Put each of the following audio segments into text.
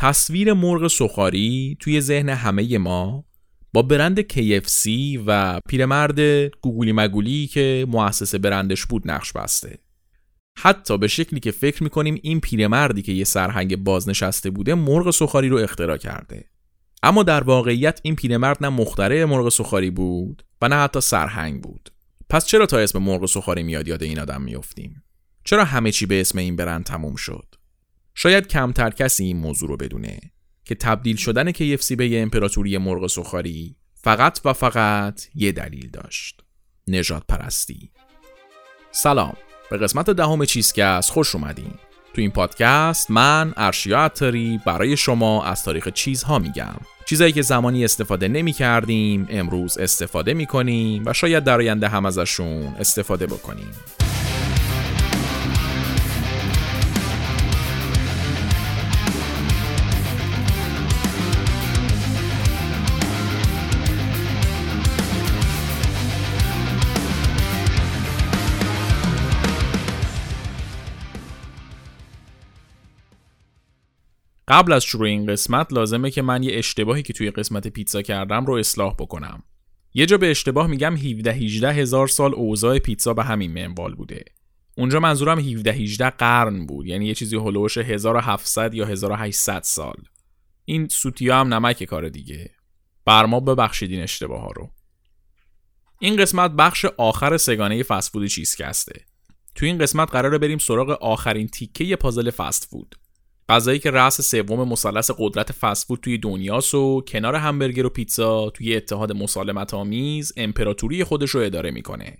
تصویر مرغ سخاری توی ذهن همه ما با برند KFC و پیرمرد گوگولی مگولی که مؤسس برندش بود نقش بسته. حتی به شکلی که فکر می‌کنیم این پیرمردی که یه سرهنگ بازنشسته بوده مرغ سخاری رو اختراع کرده. اما در واقعیت این پیرمرد نه مخترع مرغ سخاری بود و نه حتی سرهنگ بود. پس چرا تا اسم مرغ سخاری میاد یاد این آدم میافتیم؟ چرا همه چی به اسم این برند تموم شد؟ شاید کمتر کسی این موضوع رو بدونه که تبدیل شدن KFC به یه امپراتوری مرغ سخاری فقط و فقط یه دلیل داشت. نجات پرستی. سلام. به قسمت دهم چیزکست خوش اومدین. تو این پادکست من ارشیا عطاری برای شما از تاریخ چیزها میگم. چیزایی که زمانی استفاده نمی کردیم امروز استفاده می کنیم و شاید در آینده هم ازشون استفاده بکنیم. قبل از شروع این قسمت لازمه که من یه اشتباهی که توی قسمت پیتزا کردم رو اصلاح بکنم. یه جا به اشتباه میگم 17 18 هزار سال اوضاع پیتزا به همین منوال بوده. اونجا منظورم 17 18 قرن بود یعنی یه چیزی هلوش 1700 یا 1800 سال. این سوتیا هم نمک کار دیگه. بر ما ببخشید این اشتباه ها رو. این قسمت بخش آخر سگانه فسفود چیزکسته. تو این قسمت قراره بریم سراغ آخرین تیکه پازل فست فود. غذایی که رأس سوم مثلث قدرت فسفود توی دنیاست و کنار همبرگر و پیتزا توی اتحاد مسالمت آمیز امپراتوری خودش رو اداره می‌کنه.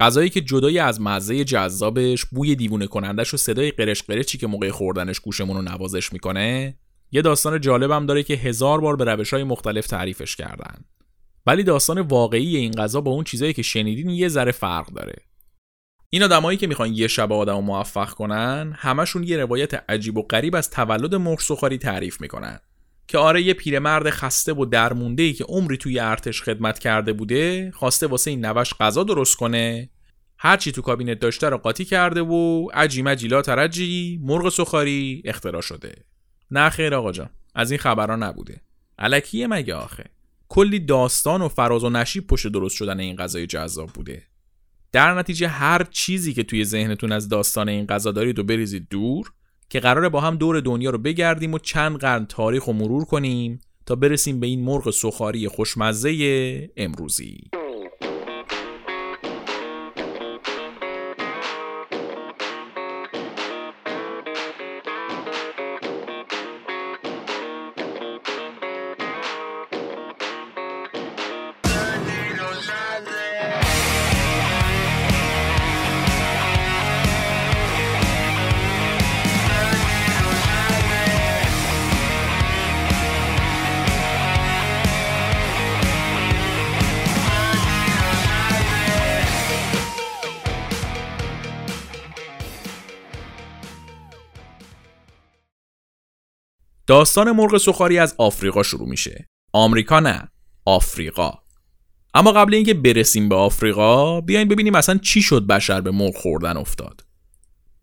غذایی که جدای از مزه جذابش، بوی دیوونه کنندش و صدای قرش قرچی که موقع خوردنش گوشمون رو نوازش می‌کنه، یه داستان جالبم داره که هزار بار به روش های مختلف تعریفش کردن. ولی داستان واقعی این غذا با اون چیزایی که شنیدین یه ذره فرق داره. این آدمایی که می‌خوان یه شب آدم موفق کنن همشون یه روایت عجیب و غریب از تولد مرغ تعریف می‌کنن. که آره یه پیرمرد خسته و درمونده ای که عمری توی ارتش خدمت کرده بوده خواسته واسه این نوش غذا درست کنه. هرچی تو کابینت داشته رو قاطی کرده و عجی مجیلا ترجی مرغ سخاری اختراع شده. نه خیر آقا جان از این خبرها نبوده. الکیه مگه آخه؟ کلی داستان و فراز و نشیب پشت درست شدن این غذای جذاب بوده. در نتیجه هر چیزی که توی ذهنتون از داستان این غذا دارید و بریزید دور که قراره با هم دور دنیا رو بگردیم و چند قرن تاریخ رو مرور کنیم تا برسیم به این مرغ سخاری خوشمزه امروزی. داستان مرغ سخاری از آفریقا شروع میشه. آمریکا نه آفریقا. اما قبل اینکه برسیم به آفریقا بیاین ببینیم اصلا چی شد بشر به مرغ خوردن افتاد.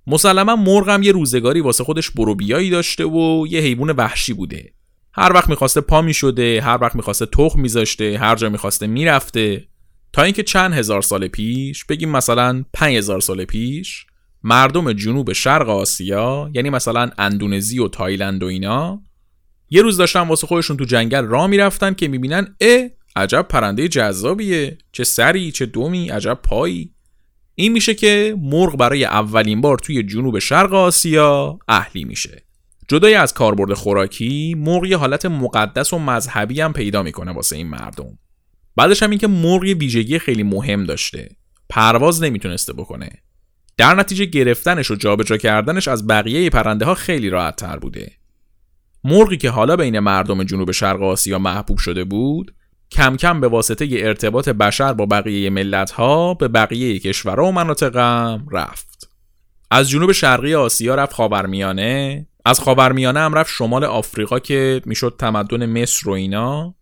مسلما هم یه روزگاری واسه خودش بروبیایی داشته و یه حیوان وحشی بوده. هر وقت می‌خواسته پا می‌شده هر وقت می‌خواسته تخم میذاشته هر جا می‌خواسته می‌رفته. تا اینکه چند هزار سال پیش بگیم مثلا 5000 سال پیش مردم جنوب شرق آسیا یعنی مثلا اندونزی و تایلند و اینا یه روز داشتن واسه خودشون تو جنگل راه می‌رفتن که می‌بینن اه عجب پرنده جذابیه چه سری چه دومی عجب پایی. این میشه که مرغ برای اولین بار توی جنوب شرق آسیا اهلی میشه. جدای از کاربرد خوراکی مرغ یه حالت مقدس و مذهبی هم پیدا می‌کنه واسه این مردم. بعدش هم اینکه مرغ ویژگی خیلی مهم داشته. پرواز نمی‌تونسته بکنه. در نتیجه گرفتنش و جابجا کردنش از بقیه پرنده ها خیلی راحت تر بوده. مرغی که حالا بین مردم جنوب شرق آسیا محبوب شده بود، کم کم به واسطه ارتباط بشر با بقیه ملت ها به بقیه کشورها و مناطقم رفت. از جنوب شرقی آسیا رفت خاورمیانه، از خاورمیانه هم رفت شمال آفریقا که می‌شد تمدن مصر و اینا،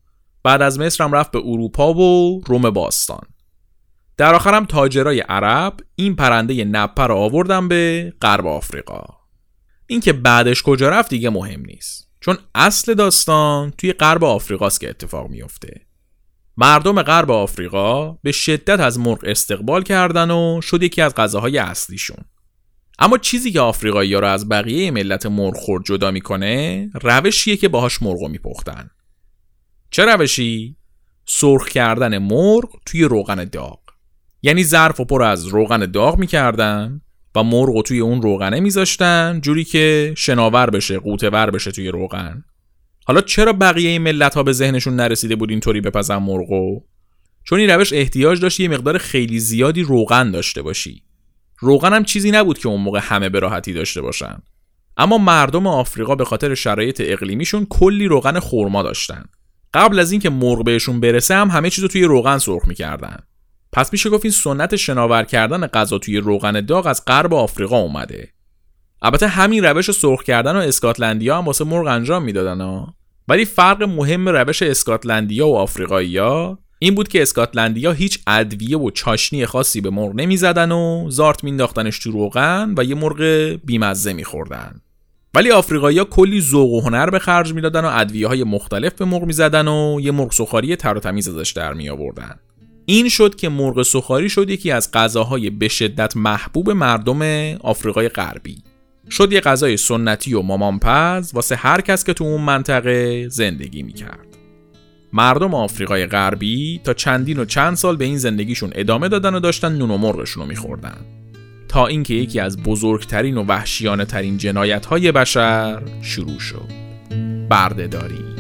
بعد از مصر هم رفت به اروپا و روم باستان. در آخرم تاجرای عرب این پرنده نپه را آوردن به غرب آفریقا. اینکه بعدش کجا رفت دیگه مهم نیست. چون اصل داستان توی غرب آفریقاست که اتفاق میفته. مردم غرب آفریقا به شدت از مرغ استقبال کردن و شد یکی از غذاهای اصلیشون. اما چیزی که آفریقایی ها رو از بقیه ملت مرغ خور جدا می‌کنه روشیه که باهاش مرغ میپختن. چه روشی؟ سرخ کردن مرغ توی روغن داغ. یعنی ظرف و پر از روغن داغ می‌کردن و مرغ و توی اون روغنه میذاشتن جوری که شناور بشه قوتور بشه توی روغن. حالا چرا بقیه ملت ها به ذهنشون نرسیده بود اینطوری بپزن مرغو چون این روش احتیاج داشت یه مقدار خیلی زیادی روغن داشته باشی. روغن هم چیزی نبود که اون موقع همه به راحتی داشته باشن. اما مردم آفریقا به خاطر شرایط اقلیمیشون کلی روغن خورما داشتن. قبل از اینکه مرغ بهشون برسه هم همه چیزو توی روغن سرخ می‌کردن. پس میشه گفت این سنت شناور کردن غذا توی روغن داغ از غرب آفریقا اومده. البته همین روش سرخ کردن و اسکاتلندیا هم واسه مرغ انجام می‌دادن ها ولی فرق مهم روش اسکاتلندیا و آفریقایی‌ها این بود که اسکاتلندیا هیچ ادویه و چاشنی خاصی به مرغ نمی‌زدن و زارت مینداختنش تو روغن و یه مرغ بیمزه میخوردن. ولی آفریقایی‌ها کلی ذوق و هنر به خرج می‌دادن و ادویه های مختلف به مرغ می‌زدن و یه مرغ سخاری تر و تمیز ازش در می آوردن این شد که مرغ سخاری شد یکی از غذاهای به شدت محبوب مردم آفریقای غربی. شد یه غذای سنتی و مامانپز واسه هر کس که تو اون منطقه زندگی می‌کرد. مردم آفریقای غربی تا چندین و چند سال به این زندگیشون ادامه دادن و داشتن نون و مرغشون رو میخوردن. تا اینکه یکی از بزرگترین و وحشیانه ترین جنایت های بشر شروع شد. بردهداری.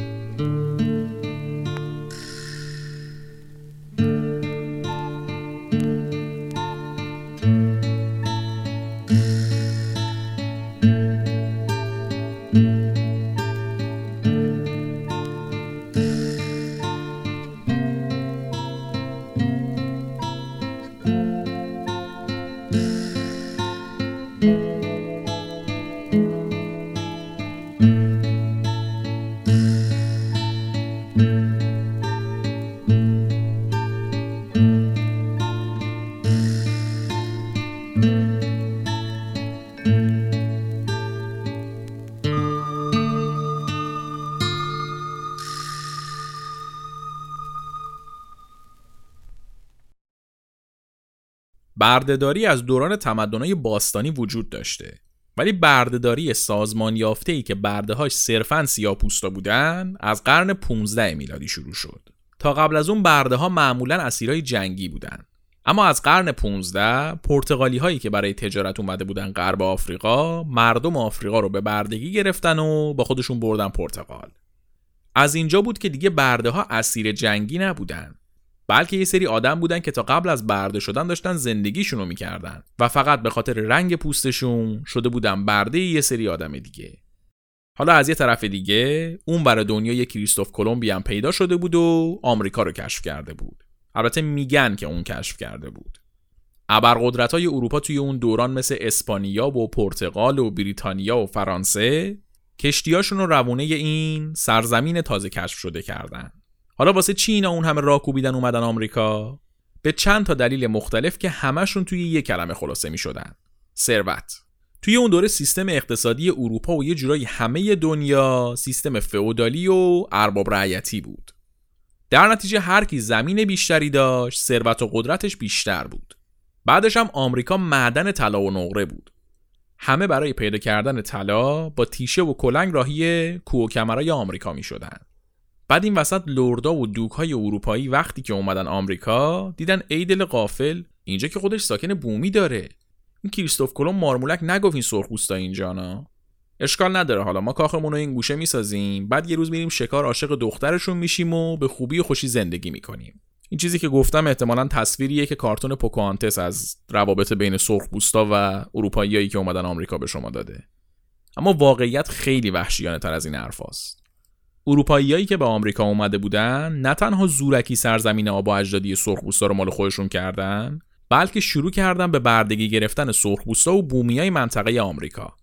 بردهداری از دوران تمدنهای باستانی وجود داشته. ولی بردهداری سازمان یافته ای که بردههاش صرفا سیاپوستا بودن از قرن 15 میلادی شروع شد. تا قبل از اون برده ها معمولا اسیرهای جنگی بودن. اما از قرن 15 پرتغالی هایی که برای تجارت اومده بودن غرب آفریقا مردم آفریقا رو به بردگی گرفتن و با خودشون بردن پرتغال. از اینجا بود که دیگه برده ها اسیر جنگی نبودن. بلکه یه سری آدم بودن که تا قبل از برده شدن داشتن زندگیشون رو می‌کردن. و فقط به خاطر رنگ پوستشون شده بودن برده یه سری آدم دیگه. حالا از یه طرف دیگه اون برای دنیا یه کریستوف کلمبی هم پیدا شده بود و آمریکا رو کشف کرده بود. البته میگن که اون کشف کرده بود. ابرقدرت های اروپا توی اون دوران مثل اسپانیا و پرتغال و بریتانیا و فرانسه کشتیاشون رو روونه این سرزمین تازه کشف شده کردن. حالا واسه چی اینا اون همه راه کوبیدن اومدن آمریکا؟ به چند تا دلیل مختلف که همشون توی یه کلمه خلاصه می شدن ثروت. توی اون دوره سیستم اقتصادی اروپا و یه جورایی همه دنیا سیستم فئودالی و ارباب رعیتی بود. در نتیجه هر کی زمین بیشتری داشت ثروت و قدرتش بیشتر بود. بعدش هم آمریکا معدن طلا و نقره بود. همه برای پیدا کردن طلا با تیشه و کلنگ راهی کوه و کمرای آمریکا می شدن. بعد این وسط لردا و دوک های اروپایی وقتی که اومدن آمریکا دیدن ای دل قافل اینجا که خودش ساکن بومی داره. این کریستوف کلم مارمولک نگفت این سرخپوستا اینجا نه اشکال نداره حالا ما کاخمون رو این گوشه می‌سازیم بعد یه روز میریم شکار عاشق دخترشون میشیم و به خوبی و خوشی زندگی می‌کنیم. این چیزی که گفتم احتمالا تصویریه که کارتون پوکانتس از روابط بین سرخپوستا و اروپاییایی که اومدن آمریکا به شما داده. اما واقعیت خیلی وحشیانه تر از این حرفاست اروپاییایی که به آمریکا اومده بودن نه تنها زورکی سرزمین آب و اجدادی سرخپوستا رو مال خودشون کردن بلکه شروع کردن به بردگی گرفتن سرخپوستا و بومیای منطقه آمریکا.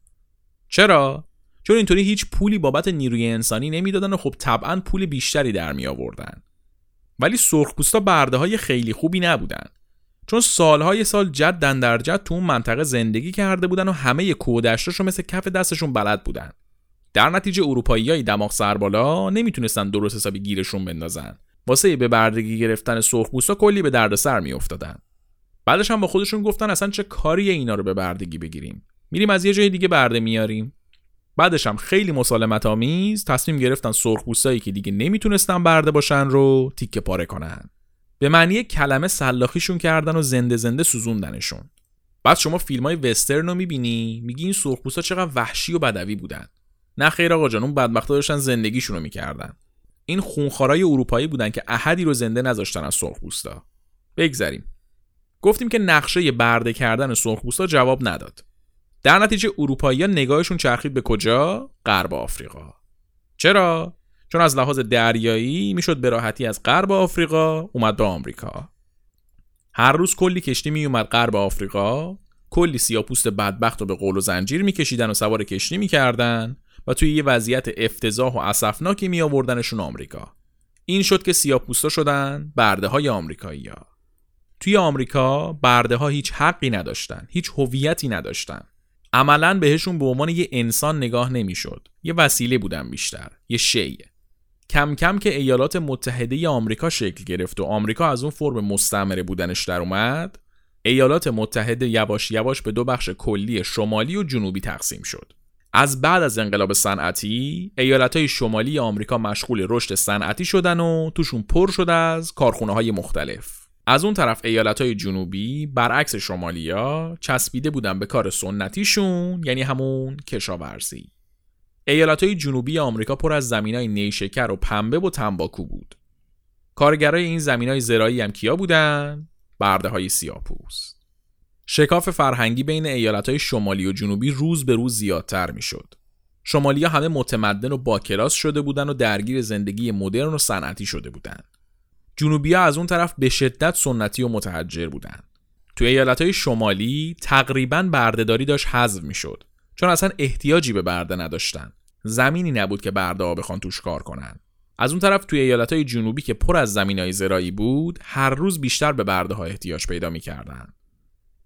چرا؟ چون اینطوری هیچ پولی بابت نیروی انسانی نمی‌دادن و خب طبعا پول بیشتری در می آوردن ولی سرخپوستا برده های خیلی خوبی نبودن. چون سالهای سال جد در جد تو اون منطقه زندگی کرده بودن و همه کودشتاشو مثل کف دستشون بلد بودن. در نتیجه اروپاییای دماغ سربالا نمی‌تونستن درست حسابی گیرشون بندازن. واسه به بردگی گرفتن سرخپوستا کلی به دردسر میافتادن. بعدش هم با خودشون گفتن اصلا چه کاری اینا رو به بردگی بگیریم. میریم از یه جای دیگه برده میاریم. بعدش هم خیلی مسالمت آمیز تصمیم گرفتن سرخپوستایی که دیگه نمی‌تونستن برده باشن رو تیکه پاره کنن. به معنی کلمه سلاخیشون کردن و زنده زنده سوزوندنشون. بعد شما فیلم های وسترن رو می‌بینی؟ میگی این سرخپوستا چقدر وحشی و بدوی بودن. نه خیر آقا جان اون بدبختا داشتن زندگیشون رو می‌کردن. این خونخارای اروپایی بودن که احدی رو زنده نذاشتن از سرخپوستا بگذریم. گفتیم که نقشه برده کردن سرخپوستا جواب نداد. در نتیجه اروپایی نگاهشون چرخید به کجا؟ غرب آفریقا. چرا؟ چون از لحاظ دریایی می‌شد به راحتی از غرب آفریقا اومد به آمریکا. هر روز کلی کشتی می اومد غرب آفریقا. کلی سیاپوست بدبخت رو به قول و زنجیر میکشیدن و سوار کشتی می‌کردن. و توی یه وضعیت افتضاح و اسفناکی می آوردنشون آمریکا. این شد که سیاپوستا شدن برده های آمریکایی ها. توی آمریکا برده ها هیچ حقی نداشتن هیچ هویتی نداشتن. عملا بهشون به عنوان یه انسان نگاه نمی‌شد. یه وسیله بودن بیشتر یه شی. کم کم که ایالات متحده آمریکا شکل گرفت و آمریکا از اون فرم مستعمره بودنش در اومد ایالات متحده یواش یواش به دو بخش کلی شمالی و جنوبی تقسیم شد. از بعد از انقلاب صنعتی های شمالی آمریکا مشغول رشد صنعتی شدن و توشون پر شده از کارخونه های مختلف. از اون طرف ایالت های جنوبی برعکس شمالیا چسبیده بودن به کار سنتیشون یعنی همون کشاورزی. ایالت های جنوبی آمریکا پر از زمین های نیشکر و پنبه و تنباکو بود. کارگرای این زمین های زرایی هم کیا بودن؟ برده های سیاپوست شکاف فرهنگی بین ایالت های شمالی و جنوبی روز به روز زیادتر می شد. شمالی ها همه متمدن و باکلاس شده بودن و درگیر زندگی مدرن و صنعتی شده بودند. جنوبی ها از اون طرف به شدت سنتی و متحجر بودن توی ایالت های شمالی تقریبا بردهداری داشت حذف می‌شد چون اصلا احتیاجی به برده نداشتن زمینی نبود که برده ها بخوان توش کار کنن از اون طرف توی ایالت های جنوبی که پر از زمین های زرایی بود هر روز بیشتر به برده ها احتیاج پیدا می‌کردن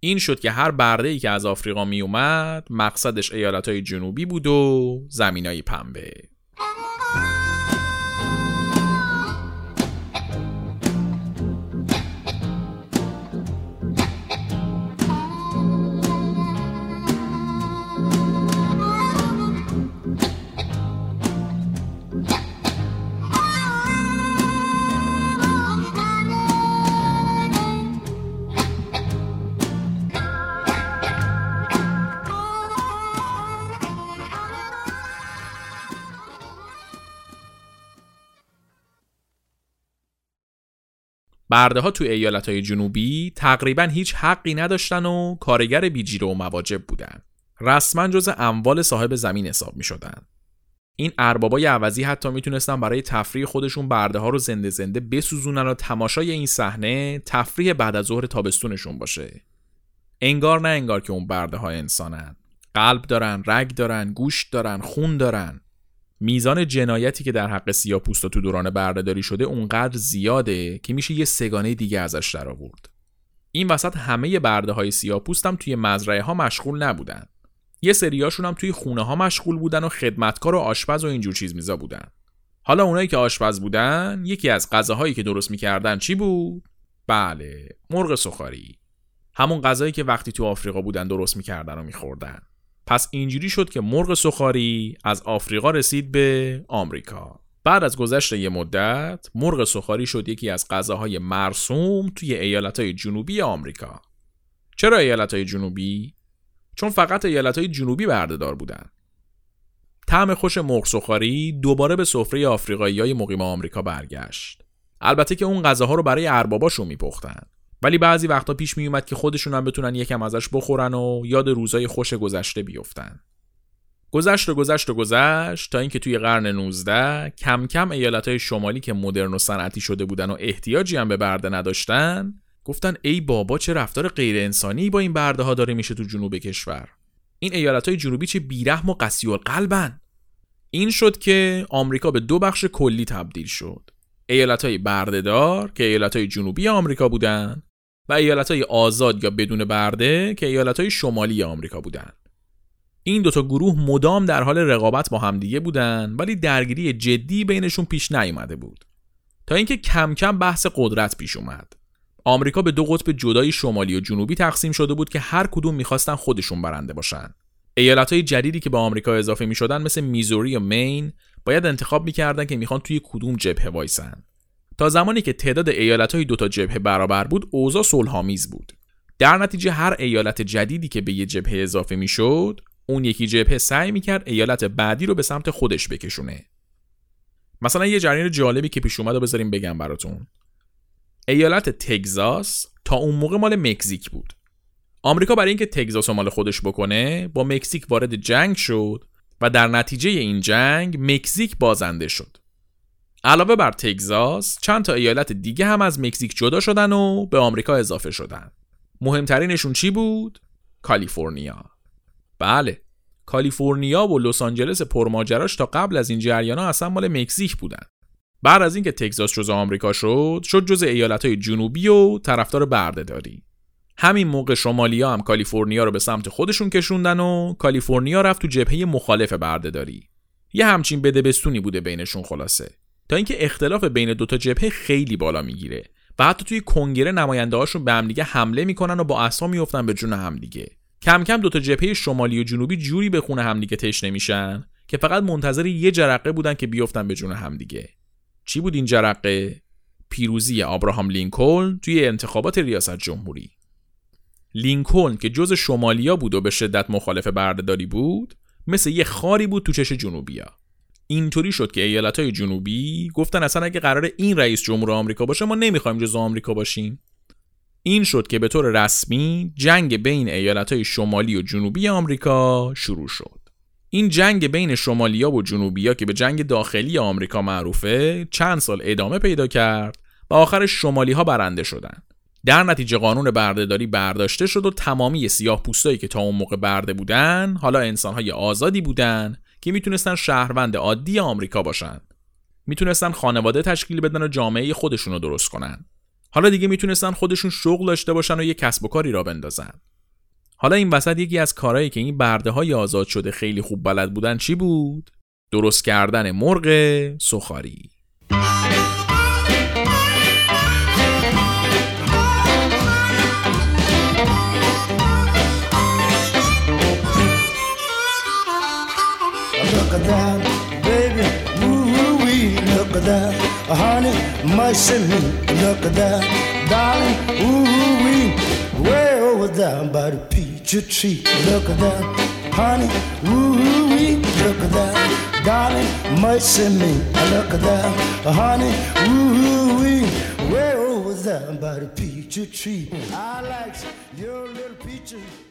این شد که هر برده ای که از آفریقا می اومد مقصدش ایالت های جنوبی بود و زمین های پنبه. برده ها توی ایالت های جنوبی تقریبا هیچ حقی نداشتن و کارگر بیجیره و مواجب بودن. رسما جز اموال صاحب زمین حساب می شدن. این اربابای عوضی حتی می‌تونستن برای تفریح خودشون برده ها رو زنده زنده بسوزونن و تماشای این صحنه تفریح بعد از ظهر تابستونشون باشه. انگار نه انگار که اون برده ها انسانن. قلب دارن، رگ دارن، گوشت دارن، خون دارن. میزان جنایتی که در حق سیاپوستا تو دوران بردهداری شده اونقدر زیاده که میشه یه سگانه دیگه ازش در آورد. این وسط همه برده های سیاپوست هم توی مزرعه ها مشغول نبودن. یه سریاشون هم توی خونه ها مشغول بودن و خدمتکار و آشپز و اینجور چیز میزا بودن. حالا اونایی که آشپز بودن یکی از غذاهایی که درست می‌کردن چی بود؟ بله، مرغ سخاری. همون غذایی که وقتی تو آفریقا بودن درست می‌کردن و میخوردن. پس اینجوری شد که مرغ سخاری از آفریقا رسید به آمریکا. بعد از گذشت یه مدت مرغ سخاری شد یکی از غذاهای مرسوم توی ایالتهای جنوبی آمریکا. چرا ایالتهای جنوبی؟ چون فقط ایالتهای جنوبی بردهدار بودن. طعم خوش مرغ سخاری دوباره به سفره آفریقایی های مقیم آمریکا برگشت. البته که اون غذاها رو برای ارباباشون میپختن. ولی بعضی وقتا پیش می اومد که خودشون هم بتونن یکم ازش بخورن و یاد روزای خوش گذشته بیفتن. گذشت و گذشت و گذشت تا اینکه توی قرن 19 کم کم ایالت شمالی که مدرن و صنعتی شده بودن و احتیاجی هم به برده نداشتن گفتن ای بابا چه رفتار غیر انسانی با این برده ها داره میشه تو جنوب کشور. این ایالت های جنوبی چه بیرحم و قسی قلبن این شد که آمریکا به دو بخش کلی تبدیل شد. ایالت های بردهدار که ایالت های جنوبی آمریکا بودن و ایالت های آزاد یا بدون برده که ایالت های شمالی آمریکا بودند. این دوتا گروه مدام در حال رقابت با همدیگه بودن ولی درگیری جدی بینشون پیش نیومده بود. تا اینکه کم کم بحث قدرت پیش اومد. آمریکا به دو قطب جدای شمالی و جنوبی تقسیم شده بود که هر کدوم می‌خواستن خودشون برنده باشن. های جدیدی که به آمریکا اضافه می‌شدن مثل میزوری و مین باید انتخاب می‌کردن که می‌خوان توی کدوم جبهه وایسن. تا زمانی که تعداد های دوتا جبهه برابر بود اوضاع صلحآمیز بود. در نتیجه هر ایالت جدیدی که به یه جبهه اضافه می‌شد اون یکی جبهه سعی می‌کرد ایالت بعدی رو به سمت خودش بکشونه. مثلا یه جریان جالبی که پیش اومد رو بذاریم بگم براتون. ایالت تگزاس تا اون موقع مال مکزیک بود. آمریکا برای اینکه تگزاس رو مال خودش بکنه با مکزیک وارد جنگ شد و در نتیجه این جنگ مکزیک بازنده شد. علاوه بر تگزاس چند تا ایالت دیگه هم از مکزیک جدا شدن و به آمریکا اضافه شدن. مهمترینشون چی بود؟ کالیفرنیا. بله کالیفرنیا و لس آنجلس پرماجراش تا قبل از این جریانا اصلا مال مکزیک بودن. بعد از اینکه تگزاس جزء آمریکا شد شد جزء ایالتهای جنوبی و طرفدار بردهداری. همین موقع شمالیا هم کالیفرنیا رو به سمت خودشون کشوندن و کالیفرنیا رفت تو جبهه مخالف بردهداری. یه همچین بدبستونی بوده بینشون خلاصه. تا اینکه اختلاف بین دوتا جبهه خیلی بالا می‌گیره و حتی توی کنگره نماینده هاشون به همدیگه حمله می‌کنن و با اسا میفتن به جون همدیگه. کم کم دوتا جبهه شمالی و جنوبی جوری به خونه همدیگه تش نمیشن که فقط منتظر یه جرقه بودن که بیفتن به جون همدیگه. چی بود این جرقه؟ پیروزی آبراهام لینکلن توی انتخابات ریاست جمهوری. لینکلن که جز شمالیا بود و به شدت مخالف بردهداری بود مثل یه خاری بود تو چش جنوبیا. اینطوری شد که ایالت های جنوبی گفتن اصلا اگه قرار این رئیس جمهور آمریکا باشه ما نمی‌خوایم جزو آمریکا باشیم. این شد که به طور رسمی جنگ بین ایالت های شمالی و جنوبی آمریکا شروع شد. این جنگ بین شمالیا و جنوبیا که به جنگ داخلی آمریکا معروفه چند سال ادامه پیدا کرد و آخر شمالی ها برنده شدند در نتیجه قانون بردهداری برداشته شد و تمامی سیاه پوستایی که تا اون موقع برده بودن حالا انسانهای آزادی بودن که می‌تونستن شهروند عادی آمریکا باشن. می‌تونستن خانواده تشکیل بدن و جامعه خودشون درست کنن. حالا دیگه می‌تونستن خودشون شغل داشته باشن و یه کسب و کاری را بندازن. حالا این وسط یکی از کارهایی که این برده های آزاد شده خیلی خوب بلد بودن چی بود؟ درست کردن مرغ سخاری. Look at that, baby, woo wee. Look at that, honey, mercy me. Look at that, darling, woo wee. Way over there by the peach tree. Look at that, honey, woo wee. Look at that, darling, mercy me. Look at that, honey, woo wee. Way over there by the peach tree. I like your little peaches.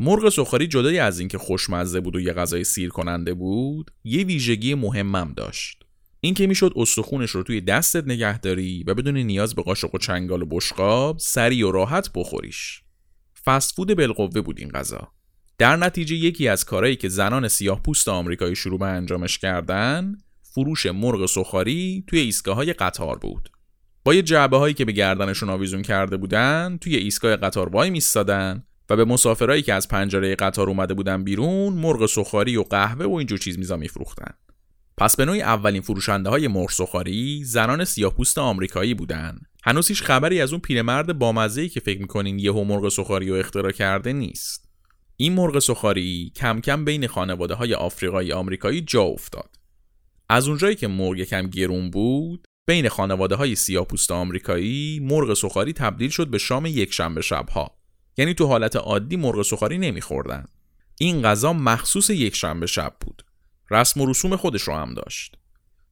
مرغ سخاری جدای از اینکه خوشمزه بود و یه غذای سیر کننده بود یه ویژگی مهمم داشت. اینکه می‌شد استخونش رو توی دستت نگهداری و بدون نیاز به قاشق و چنگال و بشقاب سریع و راحت بخوریش. فسفود بالقوه بود این غذا. در نتیجه یکی از کارهایی که زنان سیاه پوست آمریکایی شروع به انجامش کردن فروش مرغ سخاری توی ایستگاه های قطار بود. با یه جعبه هایی که به گردنشون آویزون کرده بودن توی ایستگاه قطار وای میستادن و به مسافرایی که از پنجره قطار اومده بودن بیرون مرغ سخاری و قهوه و اینجور چیز میزا میفروختن. پس به نوعی اولین فروشنده های مرغ سخاری زنان سیاهپوست آمریکایی بودن. هنوز هیچ خبری از اون پیرمرد بامزه‌ای که فکر می‌کنین یهو مرغ سخاری رو اختراع کرده نیست. این مرغ سخاری کم کم بین خانواده های آفریقایی آمریکایی جا افتاد. از اونجایی که مرغ کم گرون بود بین خانواده های سیاهپوست آمریکایی مرغ سخاری تبدیل شد به شام یک شنبه شبها. یعنی تو حالت عادی مرغ سخاری نمیخوردن این غذا مخصوص یک شنبه شب بود رسم و رسوم خودش رو هم داشت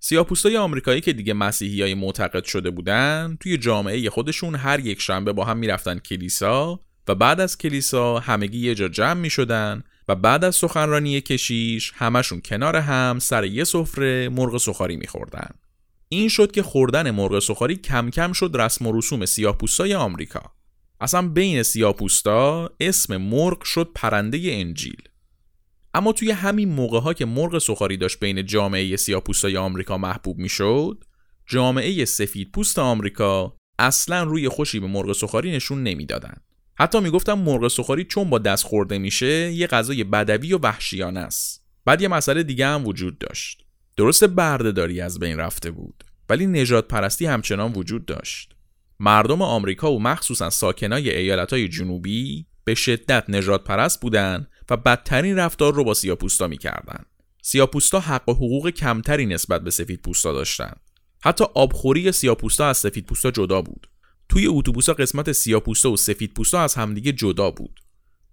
سیاپوستای آمریکایی که دیگه مسیحی های معتقد شده بودن توی جامعه خودشون هر یک شنبه با هم می‌رفتن کلیسا و بعد از کلیسا همگی یه جا جمع می شدن و بعد از سخنرانی کشیش همشون کنار هم سر یه سفره مرغ سخاری میخوردن. این شد که خوردن مرغ سخاری کم کم شد رسم و رسوم سیاپوستای آمریکا. اصلا بین سیاپوستا اسم مرغ شد پرنده انجیل. اما توی همین موقع ها که مرغ سخاری داشت بین جامعه سیاپوستای آمریکا محبوب می‌شد جامعه سفید پوست آمریکا اصلا روی خوشی به مرغ سخاری نشون نمی‌دادن. حتی می‌گفتم مرغ سخاری چون با دست خورده میشه یه غذای بدوی و وحشیانه است. بعد یه مسئله دیگه هم وجود داشت. درست بردهداری از بین رفته بود ولی نجات پرستی همچنان وجود داشت. مردم آمریکا و مخصوصا ساکنای ایالتهای جنوبی به شدت نجات پرست بودن و بدترین رفتار رو با سیاپوستا می‌کردن. سیاپوستا حق و حقوق کمتری نسبت به سفید پوستا داشتن. حتی آبخوری سیاپوستا از سفید پوستا جدا بود. توی اتوبوسا قسمت سیاپوستا و سفید پوستا از همدیگه جدا بود.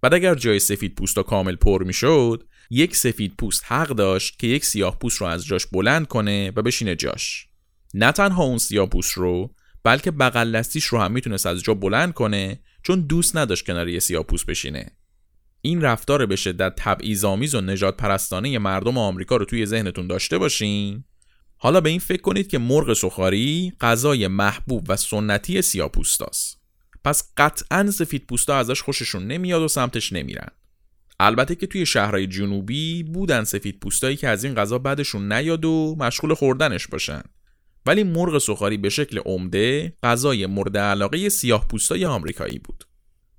بعد اگر جای سفید پوستا کامل پر می‌شد یک سفید پوست حق داشت که یک سیاه پوست رو از جاش بلند کنه و بشینه جاش. نه تنها اون سیاه پوست رو بلکه بغل دستیش رو هم می‌تونست از جا بلند کنه چون دوست نداشت کنار یه سیاه پوست بشینه. این رفتار به شدت تبعیض‌آمیز و نجات پرستانه مردم آمریکا رو توی ذهنتون داشته باشین. حالا به این فکر کنید که مرغ سخاری غذای محبوب و سنتی سیاپوستاست پس قطعا سفید پوستا ازش خوششون نمیاد و سمتش نمیرن. البته که توی شهرهای جنوبی بودن سفید پوستایی که از این غذا بعدشون نیاد و مشغول خوردنش باشن. ولی مرغ سخاری به شکل عمده غذای مورد علاقه سیاه پوستای آمریکایی بود.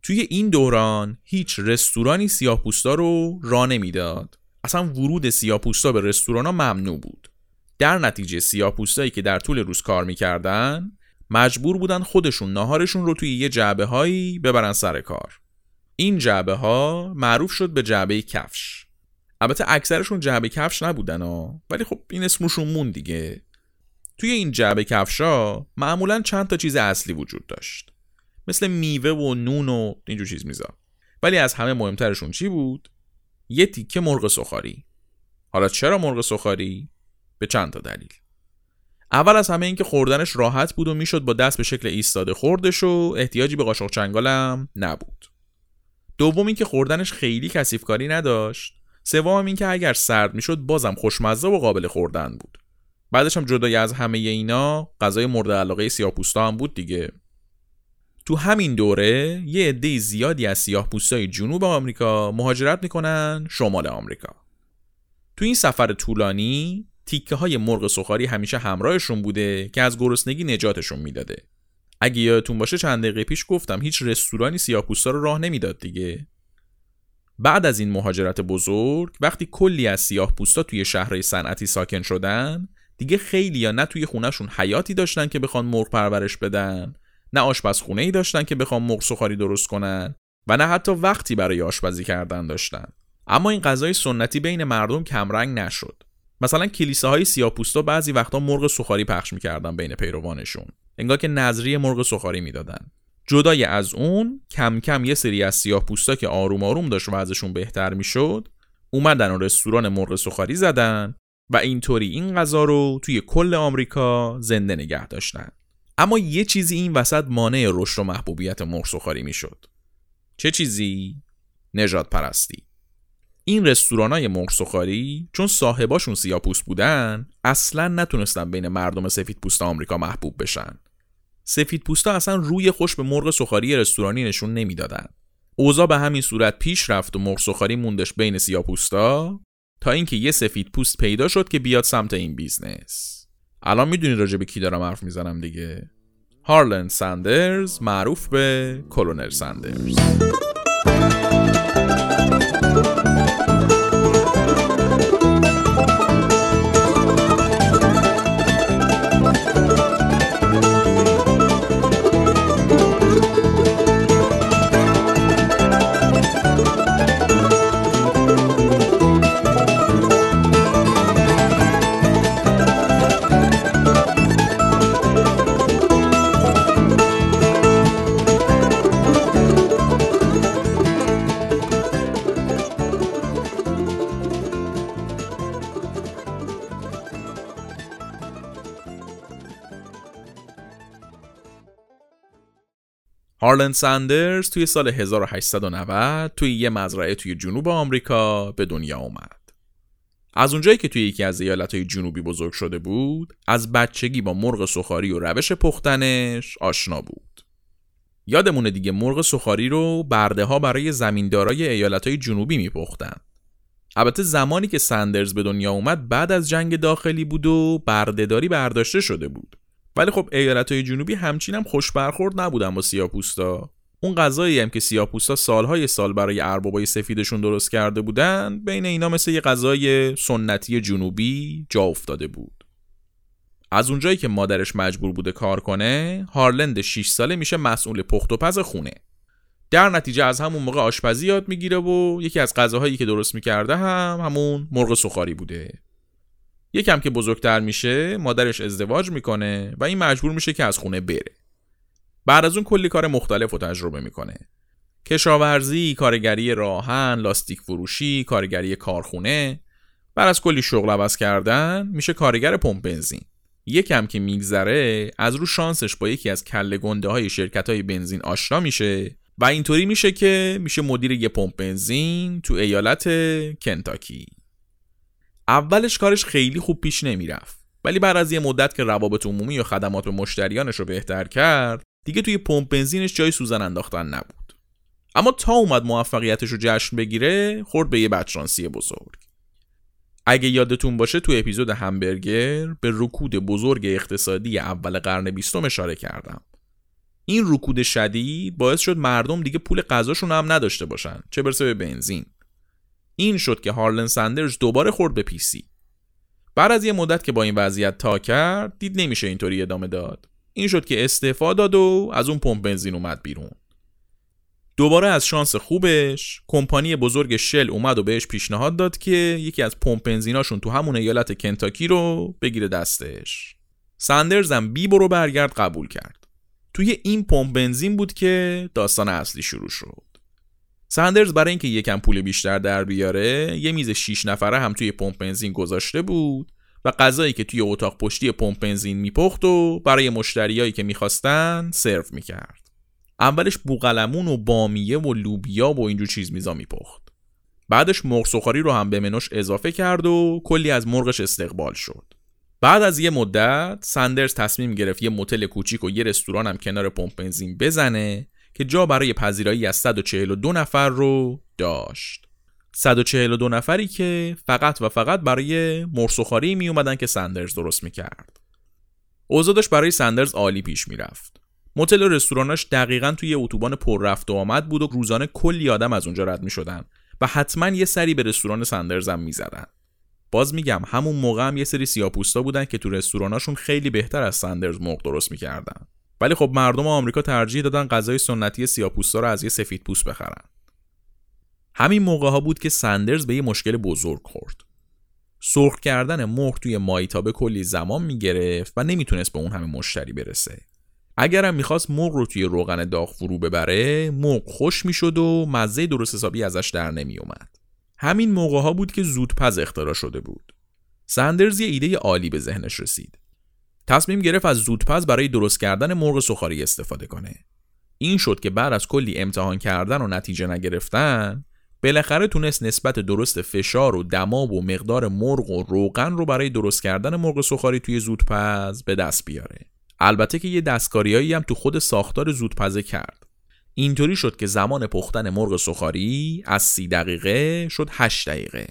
توی این دوران هیچ رستورانی سیاه پوستا رو راه نمی‌داد. اصلا ورود سیاه پوستا به رستوران ها ممنوع بود. در نتیجه سیاپوستایی که در طول روز کار می‌کردن مجبور بودن خودشون ناهارشون رو توی یه جعبه هایی ببرن سر کار. این جعبه ها معروف شد به جعبه کفش. البته اکثرشون جعبه کفش نبودن ها. ولی خب این اسمشون مون دیگه. توی این جعبه ها معمولا چند تا چیز اصلی وجود داشت. مثل میوه و نون و اینجور چیز میزا. ولی از همه مهمترشون چی بود؟ یه تیکه مرغ سخاری. حالا چرا مرغ سخاری؟ به چند تا دلیل. اول از همه اینکه خوردنش راحت بود و می‌شد با دست به شکل ایستاده خوردش و احتیاجی به قاشق چنگالم نبود. دوم اینکه خوردنش خیلی کثیفکاری نداشت. سوم اینکه اگر سرد می‌شد بازم خوشمزه و قابل خوردن بود. بعدش هم جدای از همه اینا غذای مورد علاقه سیاه‌پوستا هم بود دیگه. تو همین دوره یه عده زیادی از سیاه‌پوستای جنوب آمریکا مهاجرت می‌کنن شمال آمریکا. تو این سفر طولانی تیکه های مرغ سخاری همیشه همراهشون بوده که از گرسنگی نجاتشون می‌داده. اگه یادتون باشه چند دقیقه پیش گفتم هیچ رستورانی سیاه‌پوستا رو راه نمی‌داد دیگه. بعد از این مهاجرت بزرگ وقتی کلی از سیاه پوستا توی شهرهای صنعتی ساکن شدن دیگه خیلی یا نه توی خونهشون حیاتی داشتن که بخوان مرغ پرورش بدن نه آشپزخونه ای داشتن که بخوان مرغ سخاری درست کنن و نه حتی وقتی برای آشپزی کردن داشتن. اما این غذای سنتی بین مردم کمرنگ نشد. مثلا کلیساهای سیاپوستا بعضی وقتا مرغ سخاری پخش می‌کردن بین پیروانشون. انگار که نظری مرغ سخاری می‌دادن. جدای از اون کم کم یه سری از سیاپوستا که آروم آروم داشت وضعشون بهتر می‌شد اومدن و رستوران مرغ سخاری زدن و اینطوری این غذا رو توی کل آمریکا زنده نگه داشتن. اما یه چیزی این وسط مانع رشد و محبوبیت مرغ می‌شد. چه چیزی؟ نجات پرستی. این رستورانای مرغ چون صاحباشون سیاپوست بودن اصلا نتونستن بین مردم سفید پوست آمریکا محبوب بشن. سفید پوستا اصلا روی خوش به مرغ سخاری رستورانی نشون نمی‌دادن. اوضاع به همین صورت پیش رفت و مرغ سوخاری موندش بین سیاپوستا تا اینکه یه سفید پوست پیدا شد که بیاد سمت این business. الان می‌دونید راجع به کی دارم حرف می‌زنم دیگه. هارلند ساندرز معروف به کلنل ساندرز هارلند ساندرز توی سال 1890 توی یه مزرعه توی جنوب آمریکا به دنیا اومد. از اونجایی که توی یکی از ایالتهای جنوبی بزرگ شده بود، از بچگی با مرغ سوخاری و روش پختنش آشنا بود. یادمونه دیگه مرغ سوخاری رو برده ها برای زمیندارای ایالتهای جنوبی میپختن. البته زمانی که ساندرز به دنیا اومد بعد از جنگ داخلی بود و برده‌داری برداشته شده بود. ولی خب ایالت های جنوبی همچین هم خوش برخورد نبودن با سیاپوستا اون غذایی هم که سیاپوستا سالهای سال برای اربابای سفیدشون درست کرده بودن بین اینا مثل یه غذای سنتی جنوبی جا افتاده بود. از اونجایی که مادرش مجبور بوده کار کنه هارلند 6 ساله میشه مسئول پخت و پز خونه. در نتیجه از همون موقع آشپزی یاد می‌گیره و یکی از غذاهایی که درست می‌کرده هم همون مرغ سخاری بوده. یکم که بزرگتر میشه مادرش ازدواج می‌کنه و این مجبور میشه که از خونه بره. بعد از اون کلی کار مختلف رو تجربه می‌کنه. کشاورزی، کارگری راهن، لاستیک فروشی، کارگری کارخونه. بعد از کلی شغل عوض کردن میشه کارگر پمپ بنزین. یکم که میگذره از رو شانسش با یکی از کله گنده های شرکت های بنزین آشنا میشه و اینطوری میشه که میشه مدیر یه پمپ بنزین تو ایالت کنتاکی. اولش کارش خیلی خوب پیش نمی‌رفت. ولی بعد از یه مدت که روابط عمومی و خدمات به مشتریانش رو بهتر کرد دیگه توی پمپ بنزینش جای سوزن انداختن نبود. اما تا اومد موفقیتش رو جشن بگیره خورد به یه بچرانسی بزرگ. اگه یادتون باشه تو اپیزود همبرگر به رکود بزرگ اقتصادی اول قرن بیستم اشاره کردم. این رکود شدید باعث شد مردم دیگه پول غذاشون هم نداشته باشن چه برسه به بنزین. این شد که هارلن سندرز دوباره خورد به پیسی بعد از یه مدت که با این وضعیت تا کرد دید نمیشه اینطوری ادامه داد. این شد که استعفا داد و از اون پمپ بنزین اومد بیرون. دوباره از شانس خوبش کمپانی بزرگ شل اومد و بهش پیشنهاد داد که یکی از پمپ بنزیناشون تو همون ایالت کنتاکی رو بگیره دستش. سندرز هم بی برو برگرد قبول کرد. توی این پمپ بنزین بود که داستان اصلی شروع شد. سندرز برای اینکه یکم پول بیشتر در بیاره یه میز 6 نفره هم توی پمپ بنزین گذاشته بود و غذایی که توی اتاق پشتی پمپ بنزین میپخت و برای مشتریایی که می‌خواستن سرو می‌کرد. اولش بوقلمون و بامیه و لوبیا و اینجور چیز میزا میپخت. بعدش مرغ سخاری رو هم به منوش اضافه کرد و کلی از مرغش استقبال شد. بعد از یه مدت سندرز تصمیم گرفت یه متل کوچیک و یه رستوران هم کنار پمپ بنزین بزنه که جا برای پذیرایی از 142 نفر رو داشت. 142 نفری که فقط و فقط برای مرسوخاری می اومدن که سندرز درست می‌کرد. اوضاع برای سندرز عالی پیش می‌رفت. متل و رستوراناش دقیقا توی اتوبان پر رفت و آمد بود و روزانه کلی آدم از اونجا رد می شدن و حتما یه سری به رستوران سندرز هم می زدن. باز میگم همون موقع هم یه سری سیاپوستا بودن که تو رستوراناشون خیلی بهتر از سندرز مرغ درست می‌کردن. ولی خب مردم آمریکا ترجیح دادن غذای سنتی سیاپوستا رو از یه سفید پوست بخرن. همین موقع ها بود که سندرز به یه مشکل بزرگ خورد. سرخ کردن مرغ توی مایتابه کلی زمان می‌گرفت و نمی‌تونست به اون همه مشتری برسه. اگرم می‌خواست مرغ رو توی روغن داغ فرو ببره مرغ خوش می‌شد و مزه درست حسابی ازش در نمیومد همین موقع ها بود که زودپز اختراع شده بود. سندرز یه ایده عالی به ذهنش رسید. تصمیم گرفت از زودپز برای درست کردن مرغ سخاری استفاده کنه. این شد که بعد از کلی امتحان کردن و نتیجه نگرفتن بالاخره تونست نسبت درست فشار و دماب و مقدار مرغ و روغن رو برای درست کردن مرغ سخاری توی زودپز به دست بیاره. البته که یه دستکاریایی هم تو خود ساختار زودپزه کرد. اینطوری شد که زمان پختن مرغ سخاری از سی دقیقه شد 8 دقیقه.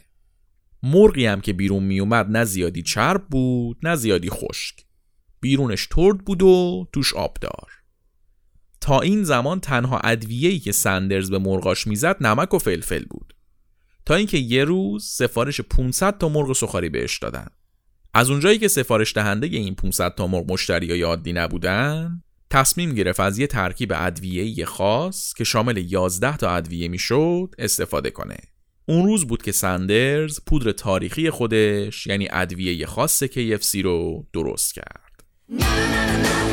مرغی هم که بیرون میومد نه زیادی چرب بود نه زیادی خشک. بیرونش ترد بود و توش آبدار تا این زمان تنها ادویه‌ای که سندرز به مرغاش می‌زد نمک و فلفل بود. تا اینکه یه روز سفارش 500 تا مرغ سخاری بهش دادن. از اونجایی که سفارش دهنده این 500 تا مرغ مشتری عادی نبودن تصمیم گرفت از یه ترکیب ادویه‌ای خاص که شامل 11 تا ادویه می‌شد استفاده کنه. اون روز بود که سندرز پودر تاریخی خودش یعنی ادویه خاص KFC رو درست کرد. na, na, na,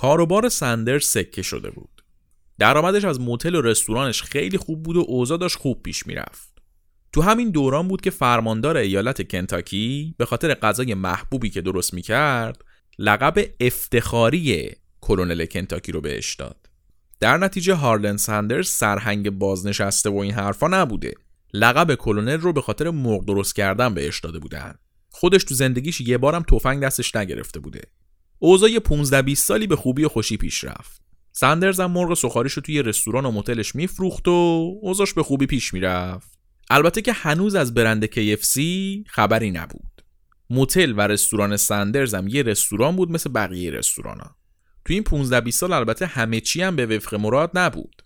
کاروبار سندر سکه شده بود. درآمدش از موتل و رستورانش خیلی خوب بود و اوضاع خوب پیش می‌رفت. تو همین دوران بود که فرماندار ایالت کنتاکی به خاطر غذای محبوبی که درست می‌کرد لقب افتخاری کلونل کنتاکی رو بهش داد. در نتیجه هارلن سندرز سرهنگ بازنشسته و این حرفا نبوده. لقب کلونل رو به خاطر مرغ درست کردن بهش داده بودن. خودش تو زندگیش یه بارم تفنگ دستش نگرفته بوده. اوضاع 15 20 سالی به خوبی و خوشی پیش رفت. سندرز هم مرغ سخاریش رو توی رستوران و موتلش میفروخت و اوضاعش به خوبی پیش می‌رفت. البته که هنوز از برند KFC خبری نبود. موتل و رستوران سندرز هم یه رستوران بود مثل بقیه رستوران ها. تو این 15 20 سال البته همه چی هم به وفق مراد نبود.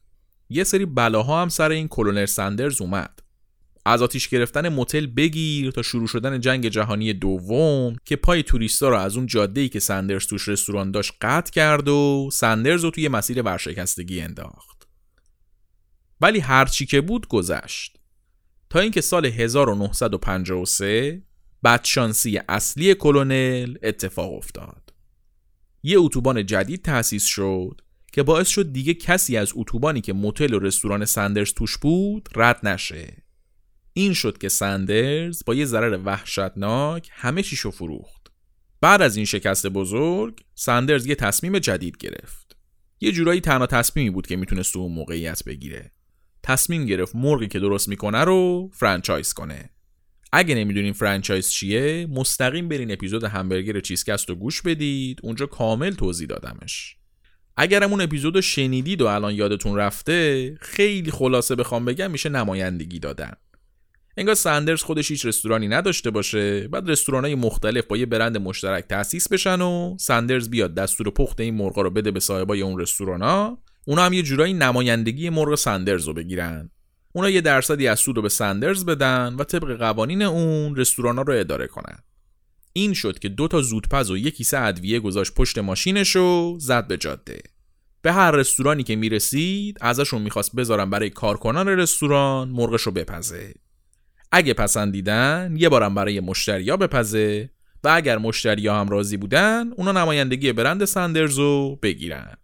یه سری بلاها هم سر این کلونر سندرز اومد. از آتیش گرفتن موتل بگیر تا شروع شدن جنگ جهانی دوم که پای توریستا رو از اون جاده ای که سندرز توش رستوران داشت قطع کرد و سندرز رو توی مسیر ورشکستگی انداخت. ولی هرچی که بود گذشت. تا اینکه سال 1953 بدشانسی اصلی کلونل اتفاق افتاد. یه اتوبان جدید تأسیس شد که باعث شد دیگه کسی از اتوبانی که موتل و رستوران سندرز توش بود رد نشه. این شد که سندرز با یه ضرر وحشتناک همه چیشو فروخت. بعد از این شکست بزرگ سندرز یه تصمیم جدید گرفت. یه جورایی تنها تصمیمی بود که می‌تونست تو اون موقعیت بگیره. تصمیم گرفت مرغی که درست می‌کنه رو franchise کنه. اگه نمی‌دونین franchise چیه مستقیم برین اپیزود همبرگر چیزکست رو گوش بدید اونجا کامل توضیح دادمش. اگرم اون اپیزود شنیدید و الان یادتون رفته خیلی خلاصه بخوام بگم میشه نمایندگی دادن. انگار سندرز خودش هیچ رستورانی نداشته باشه. بعد رستورانای مختلف با یه برند مشترک تأسیس بشن و سندرز بیاد دستور پخت این مرغا رو بده به صاحبای اون رستورانا. اونا هم یه جورایی نمایندگی مرغ سندرز رو بگیرن. اونا یه درصدی از سود رو به سندرز بدن و طبق قوانین اون رستورانا رو اداره کنن. این شد که دو تا زودپز و یک کیسه ادویه گذاشت پشت ماشینش و زد به جاده. به هر رستورانی که می‌رسید ازشون می‌خواست بذارن برای کارکنان رستوران مرغش رو بپزه. اگه پسندیدن یه بارم برای مشتریا بپزه و اگر مشتریا هم راضی بودن اونا نمایندگی برند سندرز رو بگیرن.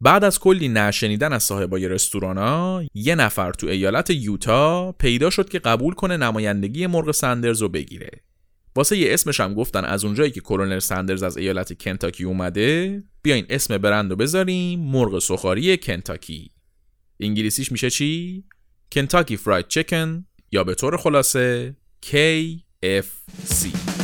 بعد از کلی نشنیدن از صاحبای رستورانا یه نفر تو ایالت یوتا پیدا شد که قبول کنه نمایندگی مرغ سندرز رو بگیره. واسه یه اسمش هم گفتن از اونجایی که کلونل سندرز از ایالت کنتاکی اومده بیاین اسم برند رو بذاریم مرغ سخاری کنتاکی. انگلیسیش میشه چی؟ کنتاکی فراید چیکن. یا به طور خلاصه KFC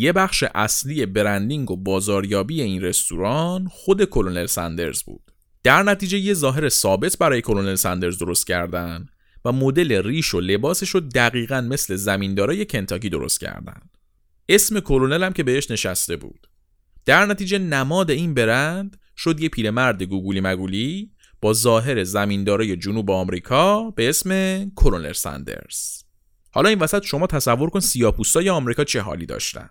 یه بخش اصلی برندینگ و بازاریابی این رستوران خود کلونل سندرز بود. در نتیجه یه ظاهر ثابت برای کلونل سندرز درست کردن و مدل ریش و لباسش رو دقیقا مثل زمیندارای کنتاکی درست کردن. اسم کلونل هم که بهش نشسته بود. در نتیجه نماد این برند شد یه پیرمرد گوگولی مگولی با ظاهر زمیندارای جنوب آمریکا به اسم کلونل سندرز. حالا این وسط شما تصور کن سیاپوستای آمریکا چه حالی داشتن.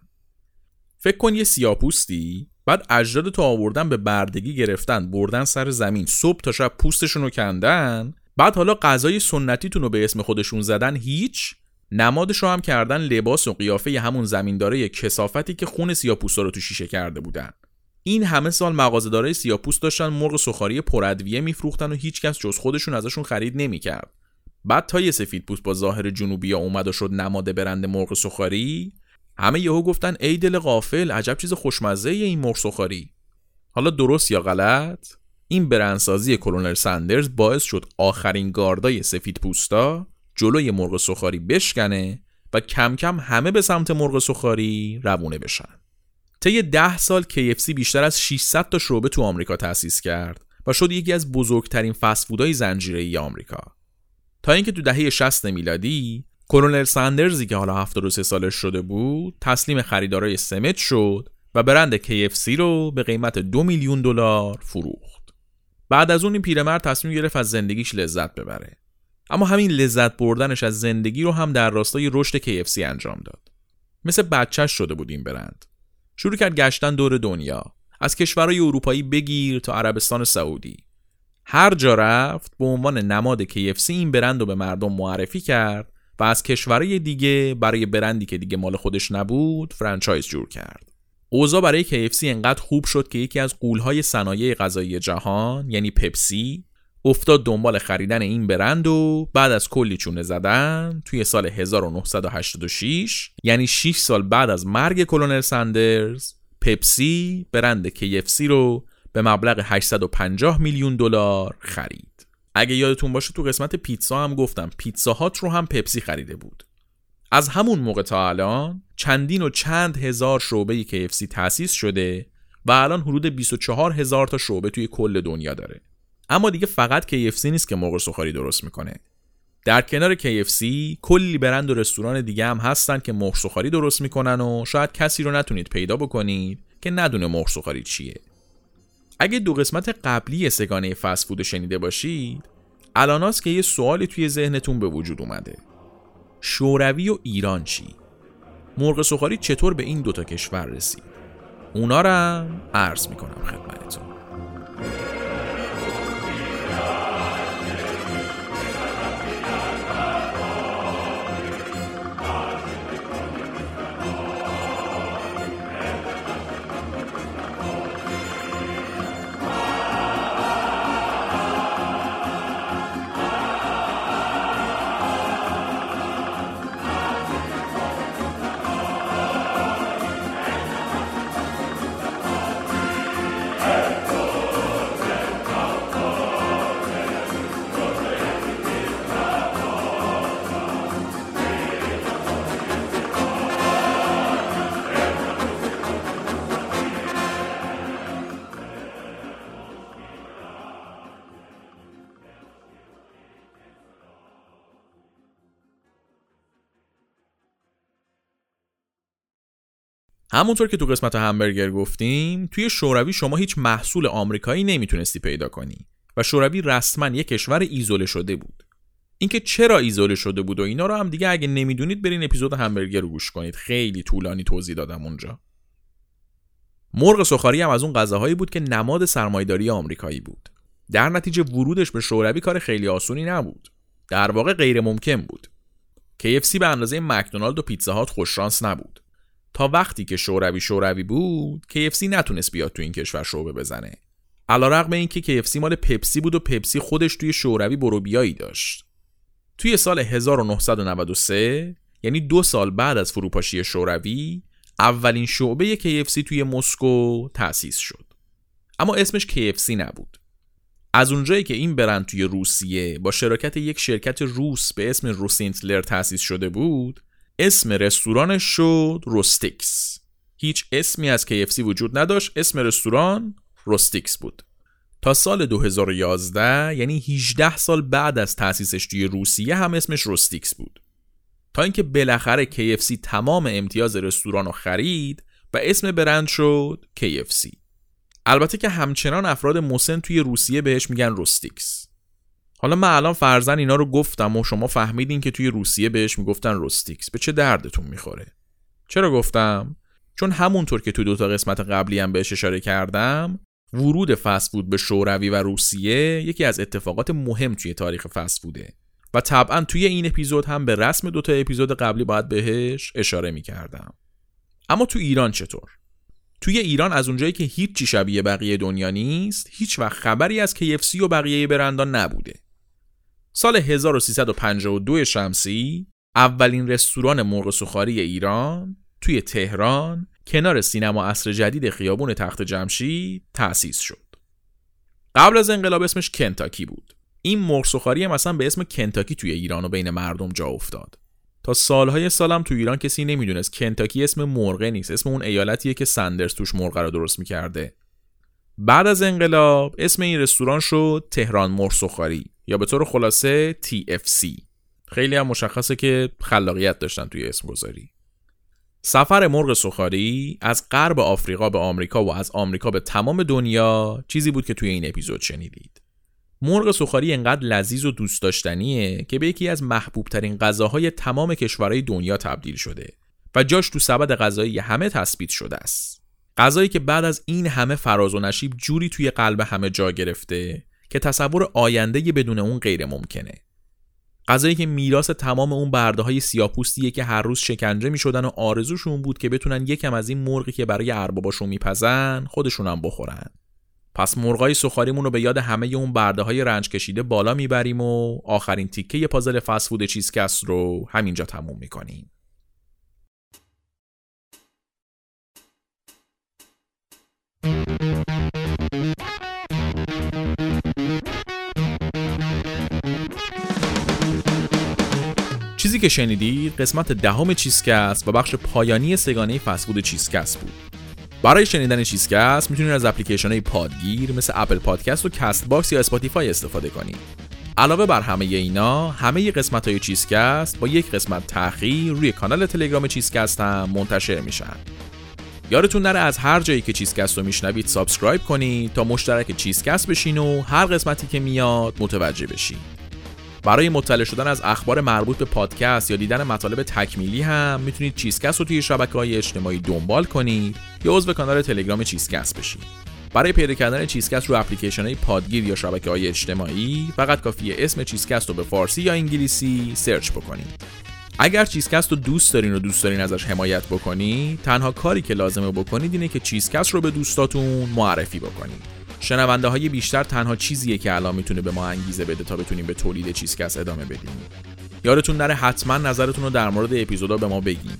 فکر کن یه سیاپوستی؟ بعد اجداد تو آوردن به بردگی گرفتن بردن سر زمین صبح تا شب پوستشون رو کندن بعد حالا غذای سنتیتون رو به اسم خودشون زدن هیچ؟ نمادش رو هم کردن لباس و قیافه همون زمینداره کسافتی که خون سیاپوستا رو تو شیشه کرده بودن. این همه سال مغازه‌دارای سیاپوست داشتن مرغ سخاری پرادویه میفروختن و هیچکس جز خودشون ازشون خرید نمی‌کرد. بعد تا یه سفید پوست با ظاهر جنوبی اومد و شد نماد برند مرغ سخاری همه یهو گفتن ای دل غافل عجب چیز خوشمزه این مرغ حالا درست یا غلط؟ این برندسازی کلونل سندرز باعث شد آخرین گاردای سفید پوستا جلوی مرغ سخاری بشکنه و کم کم همه به سمت مرغ سخاری روونه بشن. طی ده سال KFC بیشتر از 600 تا شعبه تو آمریکا تأسیس کرد و شد یکی از بزرگترین فسفودهای زنجیره‌ای آمریکا. تا اینکه تو دهه 60 میلادی کلونل ساندرزی که حالا 73 سالش شده بود تسلیم خریدارای سمت شد و برند KFC رو به قیمت دو میلیون دلار فروخت. بعد از اون این پیرمرد تصمیم گرفت از زندگیش لذت ببره. اما همین لذت بردنش از زندگی رو هم در راستای رشد KFC انجام داد. مثل بچهش شده بود این برند. شروع کرد گشتن دور دنیا. از کشورهای اروپایی بگیر تا عربستان سعودی. هر جا رفت به عنوان نماد KFC این برند رو به مردم معرفی کرد و از کشورهای دیگه برای برندی که دیگه مال خودش نبود فرانچایز جور کرد. اوضاع برای KFC انقدر خوب شد که یکی از قولهای صنایع غذایی جهان یعنی پپسی افتاد دنبال خریدن این برند و بعد از کلی چونه زدن توی سال 1986 یعنی 6 سال بعد از مرگ کلونل سندرز پپسی برند KFC رو به مبلغ 850 میلیون دلار خرید. اگه یادتون باشه تو قسمت پیتزا هم گفتم پیتزا هات رو هم پپسی خریده بود. از همون موقع تا الان چندین و چند هزار شعبه KFC تأسیس شده و الان حدود 24 هزار تا شعبه توی کل دنیا داره. اما دیگه فقط KFC نیست که مرغ سوخاری درست می‌کنه. در کنار KFC کلی برند و رستوران دیگه هم هستن که مرغ سوخاری درست می‌کنن و شاید کسی رو نتونید پیدا بکنید که ندونه مرغ سوخاری چیه. اگه دو قسمت قبلی سگانه فست فود شنیده باشید الاناست که یه سوالی توی ذهنتون به وجود اومده شوروی و ایران چی؟ مرغ سوخاری چطور به این دوتا کشور رسید؟ اونا رو عرض می‌کنم خدمتتون همونطور که تو قسمت همبرگر گفتیم توی شوروی شما هیچ محصول آمریکایی نمی‌تونستی پیدا کنی و شوروی رسما یک کشور ایزوله شده بود. اینکه چرا ایزوله شده بود و اینا رو هم دیگه اگه نمی‌دونید برین اپیزود همبرگر رو گوش کنید. خیلی طولانی توضیح دادم اونجا. مرغ سخاری هم از اون غذاهایی بود که نماد سرمایداری آمریکایی بود. در نتیجه ورودش به شوروی کار خیلی آسونی نبود. در واقع غیر ممکن بود. KFC به اندازه مکدونالد و پیتزا هات خوششانس نبود. تا وقتی که شوروی شوروی بود KFC نتونست بیاد تو این کشور شعبه بزنه. علیرغم اینکه KFC مال پپسی بود و پپسی خودش توی شوروی بروبیایی داشت. توی سال 1993 یعنی دو سال بعد از فروپاشی شوروی اولین شعبه KFC توی مسکو تأسیس شد. اما اسمش KFC نبود. از اونجایی که این برند توی روسیه با شراکت یک شرکت روس به اسم روسینتلر تأسیس شده بود اسم رستورانش شد روستیکس. هیچ اسمی از KFC وجود نداشت اسم رستوران روستیکس بود. تا سال 2011 یعنی 18 سال بعد از تأسیسش توی روسیه هم اسمش روستیکس بود. تا اینکه بالاخره KFC تمام امتیاز رستوران رو خرید و اسم برند شد KFC البته که همچنان افراد مسن توی روسیه بهش میگن روستیکس. حالا من الان فرزن اینا رو گفتم و شما فهمیدین که توی روسیه بهش می‌گفتن روستیکس. به چه دردتون می‌خوره؟ چرا گفتم؟ چون همونطور که تو دوتا قسمت قبلی هم بهش اشاره کردم ورود فسفود به شوروی و روسیه یکی از اتفاقات مهم توی تاریخ فسفوده و طبعا توی این اپیزود هم به رسم دوتا اپیزود قبلی باید بهش اشاره می‌کردم. اما تو ایران چطور؟ توی ایران از اونجایی که هیچی شبیه بقیه دنیا نیست هیچ وقت خبری از KFC و بقیه برندان نبوده. سال 1352 شمسی اولین رستوران مرغ سوخاری ایران توی تهران کنار سینما عصر جدید خیابون تخت جمشید تأسیس شد. قبل از انقلاب اسمش کنتاکی بود. این مرغ سوخاری هم اصلا به اسم کنتاکی توی ایران و بین مردم جا افتاد. تا سالهای سالم تو ایران کسی نمی‌دونست کنتاکی اسم مرغه نیست اسم اون ایالتیه که سندرز توش مرغ رو درست می‌کرده بعد از انقلاب اسم این رستوران شد تهران مرسخاری یا به طور خلاصه TFC خیلی هم مشخصه که خلاقیت داشتن توی اسم گذاری سفر مرغ سخاری از غرب آفریقا به آمریکا و از آمریکا به تمام دنیا چیزی بود که توی این اپیزود شنیدید. مرغ سخاری انقدر لذیذ و دوست داشتنیه که به یکی از محبوب ترین غذاهای تمام کشورهای دنیا تبدیل شده و جاش تو سبد غذایی همه تثبیت شده است. غذایی که بعد از این همه فراز و نشیب جوری توی قلب همه جا گرفته که تصور آینده بدون اون غیر ممکنه. غذایی که میراث تمام اون برده های سیاپوستیه که هر روز شکنجه می‌شدن و آرزوشون بود که بتونن یکم از این مرغی که برای ارباباشون میپزن خودشون هم بخورن. پس مرغای سخاریمون رو به یاد همه اون برده های رنج کشیده بالا می‌بریم و آخرین تیکه پازل فسفود چیزکست رو همینجا تموم می‌کنیم. چیزی که شنیدید قسمت دهم چیزکست و بخش پایانی سه‌گانه فست‌فود چیزکست بود. برای شنیدن چیزکست می‌تونید از اپلیکیشن های پادگیر مثل Apple Podcast و Castbox یا Spotify استفاده کنید. علاوه بر همه اینا همه قسمت های چیزکست با یک قسمت تأخیر روی کانال تلگرام چیزکست هم منتشر میشن. یادتون نره از هر جایی که چیزکست رو میشنوید subscribe کنید تا مشترک چیزکست بشین و هر قسمتی که میاد متوجه بشین. برای مطلع شدن از اخبار مربوط به پادکست یا دیدن مطالب تکمیلی هم می‌تونید چیزکست رو توی شبکه های اجتماعی دنبال کنید یا عضو کانال تلگرام چیزکست بشید. برای پیدا کردن چیزکست رو اپلیکیشن های پادگیر یا شبکه های اجتماعی فقط کافیه اسم چیزکست رو به فارسی یا انگلیسی search بکنید. اگر چیزکست رو دوست دارین و دوست دارین ازش حمایت بکنید تنها کاری که لازمه بکنید اینه که چیزکست رو به دوستاتون معرفی بکنید. شنونده های بیشتر تنها چیزیه که الان می‌تونه به ما انگیزه بده تا بتونیم به تولید چیزکست ادامه بدیم. یادتون نره حتما نظرتون رو در مورد اپیزودا به ما بگین.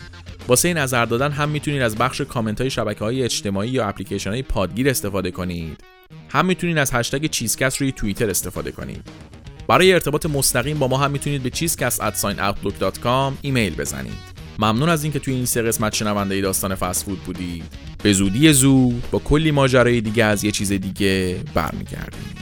واسه نظر دادن هم می‌تونید از بخش کامنت های شبکه های اجتماعی یا اپلیکیشن های پادگیر استفاده کنید. هم می‌تونید از هشتگ چیزکس روی توییتر استفاده کنید. برای ارتباط مستقیم با ما هم می‌تونید به cheesecast@outlook.com ایمیل بزنید. ممنون از اینکه توی این سه قسمت شنونده داستان فست فود بودید به زودی زود با کلی ماجرای دیگه از یه چیز دیگه برمیگردیم.